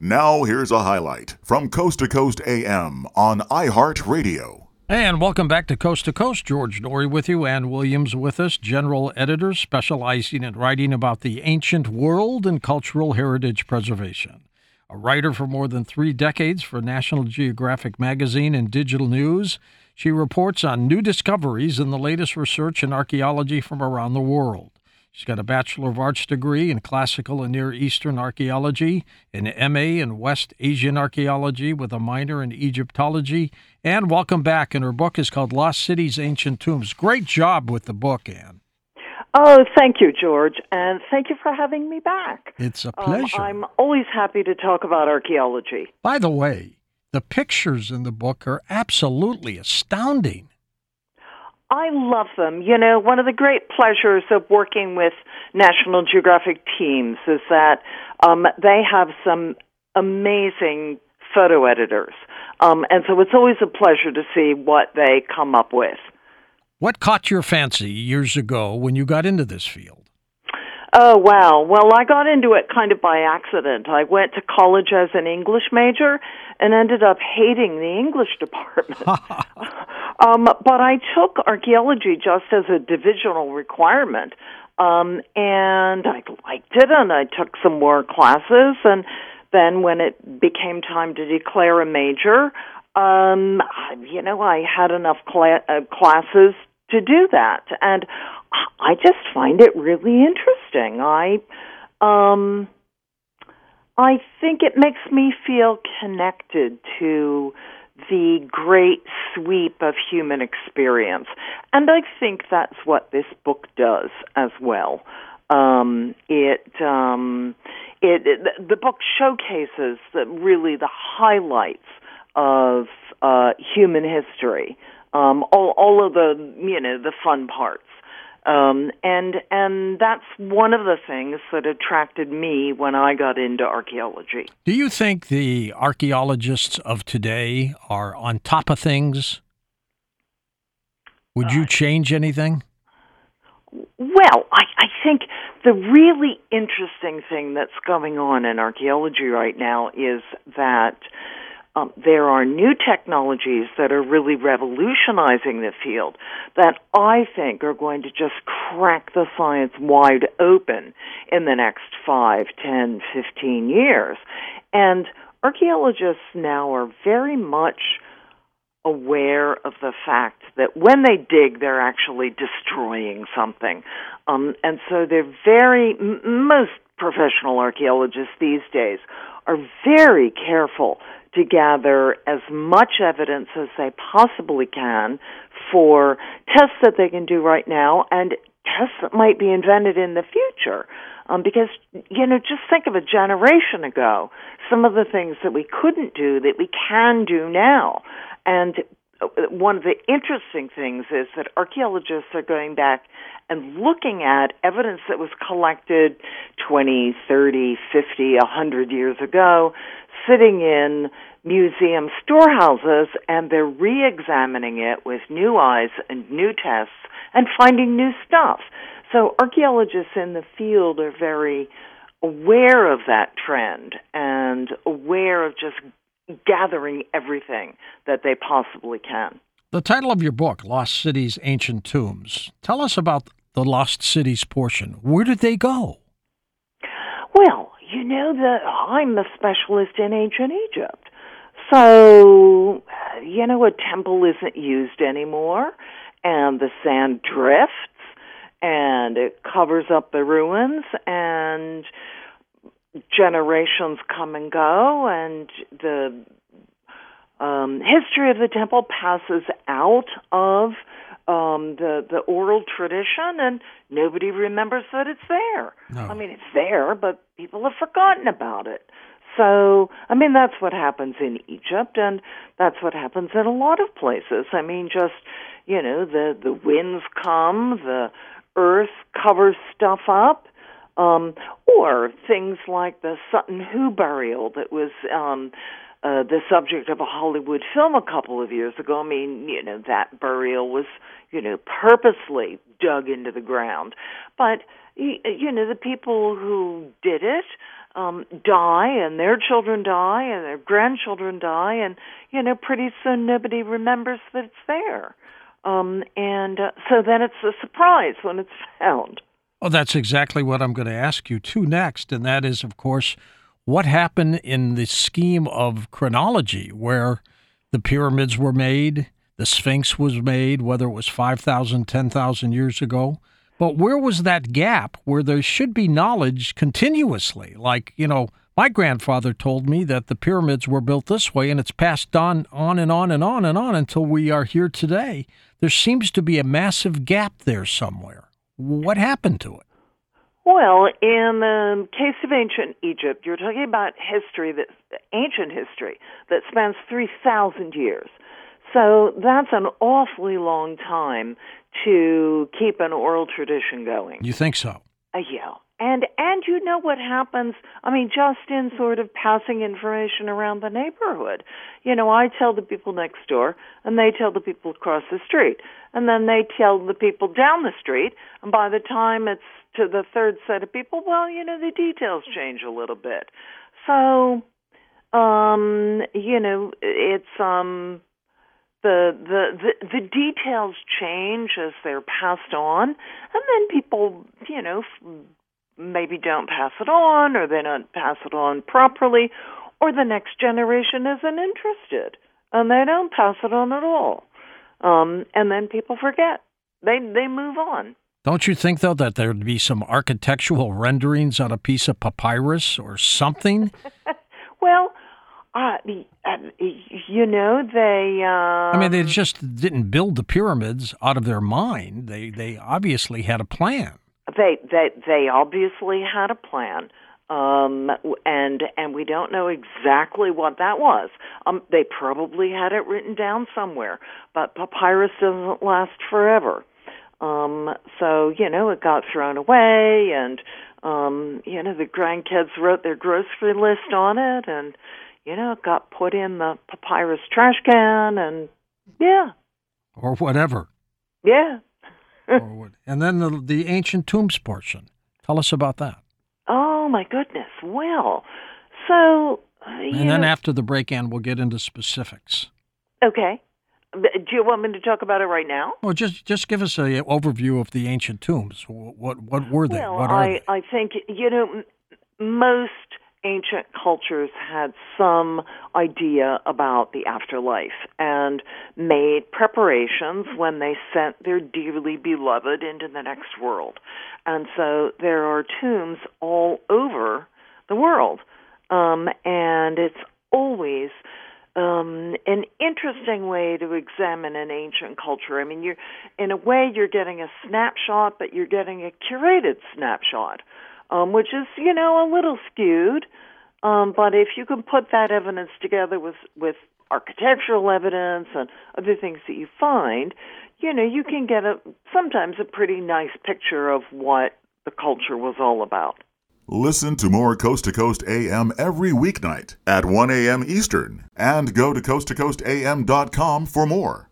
Now, here's a highlight from Coast to Coast AM on iHeartRadio. And welcome back to Coast to Coast. George Noory with you, Ann Williams with us, general editor specializing in writing about the ancient world and cultural heritage preservation. A writer for more than three decades for National Geographic Magazine and Digital News, she reports on new discoveries in the latest research in archaeology from around the world. She's got a Bachelor of Arts degree in Classical and Near Eastern Archaeology, an MA in West Asian Archaeology with a minor in Egyptology, and welcome back. And her book is called Lost Cities, Ancient Tombs. Great job with the book, Ann. Oh, thank you, George, and thank you for having me back. It's a pleasure. Um, I'm always happy to talk about archaeology. By the way, the pictures in the book are absolutely astounding. I love them. You know, one of the great pleasures of working with National Geographic teams is that um, they have some amazing photo editors. Um, and so it's always a pleasure to see what they come up with. What caught your fancy years ago when you got into this field? Oh, wow. Well, I got into it kind of by accident. I went to college as an English major and ended up hating the English department. um, but I took archaeology just as a divisional requirement. Um, and I liked it, and I took some more classes. And then when it became time to declare a major, um, you know, I had enough cl- uh, classes to do that. And I just find it really interesting. I um I think it makes me feel connected to the great sweep of human experience. And I think that's what this book does as well. Um, it, um, it, it, the book showcases the, really the highlights of uh, human history, um, all, all of the you know the fun parts. Um, and and that's one of the things that attracted me when I got into archaeology. Do you think the archaeologists of today are on top of things? Would you uh, change anything? Well, I, I think the really interesting thing that's going on in archaeology right now is that um, there are new technologies that are really revolutionizing the field that I think are going to just crack the science wide open in the next five, ten, fifteen years. And archaeologists now are very much aware of the fact that when they dig, they're actually destroying something. Um, and so they're very, m- most professional archaeologists these days are very careful to gather as much evidence as they possibly can for tests that they can do right now and tests that might be invented in the future. Um, because, you know, just think of a generation ago, some of the things that we couldn't do that we can do now. And one of the interesting things is that archaeologists are going back and looking at evidence that was collected 20, 30, 50, 100 years ago sitting in museum storehouses and they're re-examining it with new eyes and new tests and finding new stuff. So archaeologists in the field are very aware of that trend and aware of just gathering everything that they possibly can. The title of your book, Lost Cities, Ancient Tombs. Tell us about the Lost Cities portion. Where did they go? Well, you know that I'm a specialist in ancient Egypt. So, you know, a temple isn't used anymore, and the sand drifts, and it covers up the ruins, and generations come and go, and the um, history of the temple passes out of um, the the oral tradition, and nobody remembers that it's there. No. I mean, it's there, but people have forgotten about it. So, I mean, that's what happens in Egypt, and that's what happens in a lot of places. I mean, just you know, the the winds come, the earth covers stuff up, um, or things like the Sutton Hoo burial that was. Um, uh, the subject of a Hollywood film a couple of years ago. I mean, you know, that burial was, you know, purposely dug into the ground. But, you know, the people who did it um, die, and their children die, and their grandchildren die, and you know, pretty soon nobody remembers that it's there. Um, and uh, so then it's a surprise when it's found. Oh, that's exactly what I'm going to ask you too next, and that is, of course, what happened in the scheme of chronology, where the pyramids were made, the Sphinx was made, whether it was 5,000, 10,000 years ago. But where was that gap where there should be knowledge continuously? Like, you know, my grandfather told me that the pyramids were built this way and it's passed on, on and on and on and on until we are here today. There seems to be a massive gap there somewhere. What happened to it? Well, in the case of ancient Egypt, you're talking about history that ancient history that spans 3,000 years. So that's an awfully long time to keep an oral tradition going. You think so? And and you know what happens? I mean, just in sort of passing information around the neighborhood. You know, I tell the people next door, and they tell the people across the street, and then they tell the people down the street. And by the time it's to the third set of people, well, you know, the details change a little bit. So, um, you know, it's um the, the the the details change as they're passed on, and then people, you know, maybe don't pass it on, or they don't pass it on properly, or the next generation isn't interested, and they don't pass it on at all, um, and then people forget. They they move on. Don't you think though that there'd be some architectural renderings on a piece of papyrus or something? well uh, you know, they. Um, I mean, they just didn't build the pyramids out of their mind. They they obviously had a plan. They they they obviously had a plan, um, and and we don't know exactly what that was. Um, they probably had it written down somewhere, but papyrus doesn't last forever. Um, so you know, it got thrown away, and um, you know, the grandkids wrote their grocery list on it, and you know, it got put in the papyrus trash can and yeah. Or whatever. Yeah. and then the, the ancient tombs portion. Tell us about that. Oh, my goodness. Well, so. Uh, and then know, after the break, Ann, we'll get into specifics. Okay. Do you want me to talk about it right now? Well, just just give us an overview of the ancient tombs. What what were they? Well, what are I they? I think you know most ancient cultures had some idea about the afterlife and made preparations when they sent their dearly beloved into the next world. And so there are tombs all over the world. Um, and it's always um, an interesting way to examine an ancient culture. I mean, you're in a way you're getting a snapshot, but you're getting a curated snapshot um, which is you know a little skewed. Um, but if you can put that evidence together with with architectural evidence and other things that you find, you know, you can get a sometimes a pretty nice picture of what the culture was all about. Listen to more Coast to Coast AM every weeknight at 1 a.m. Eastern and go to coasttocoastam.com for more.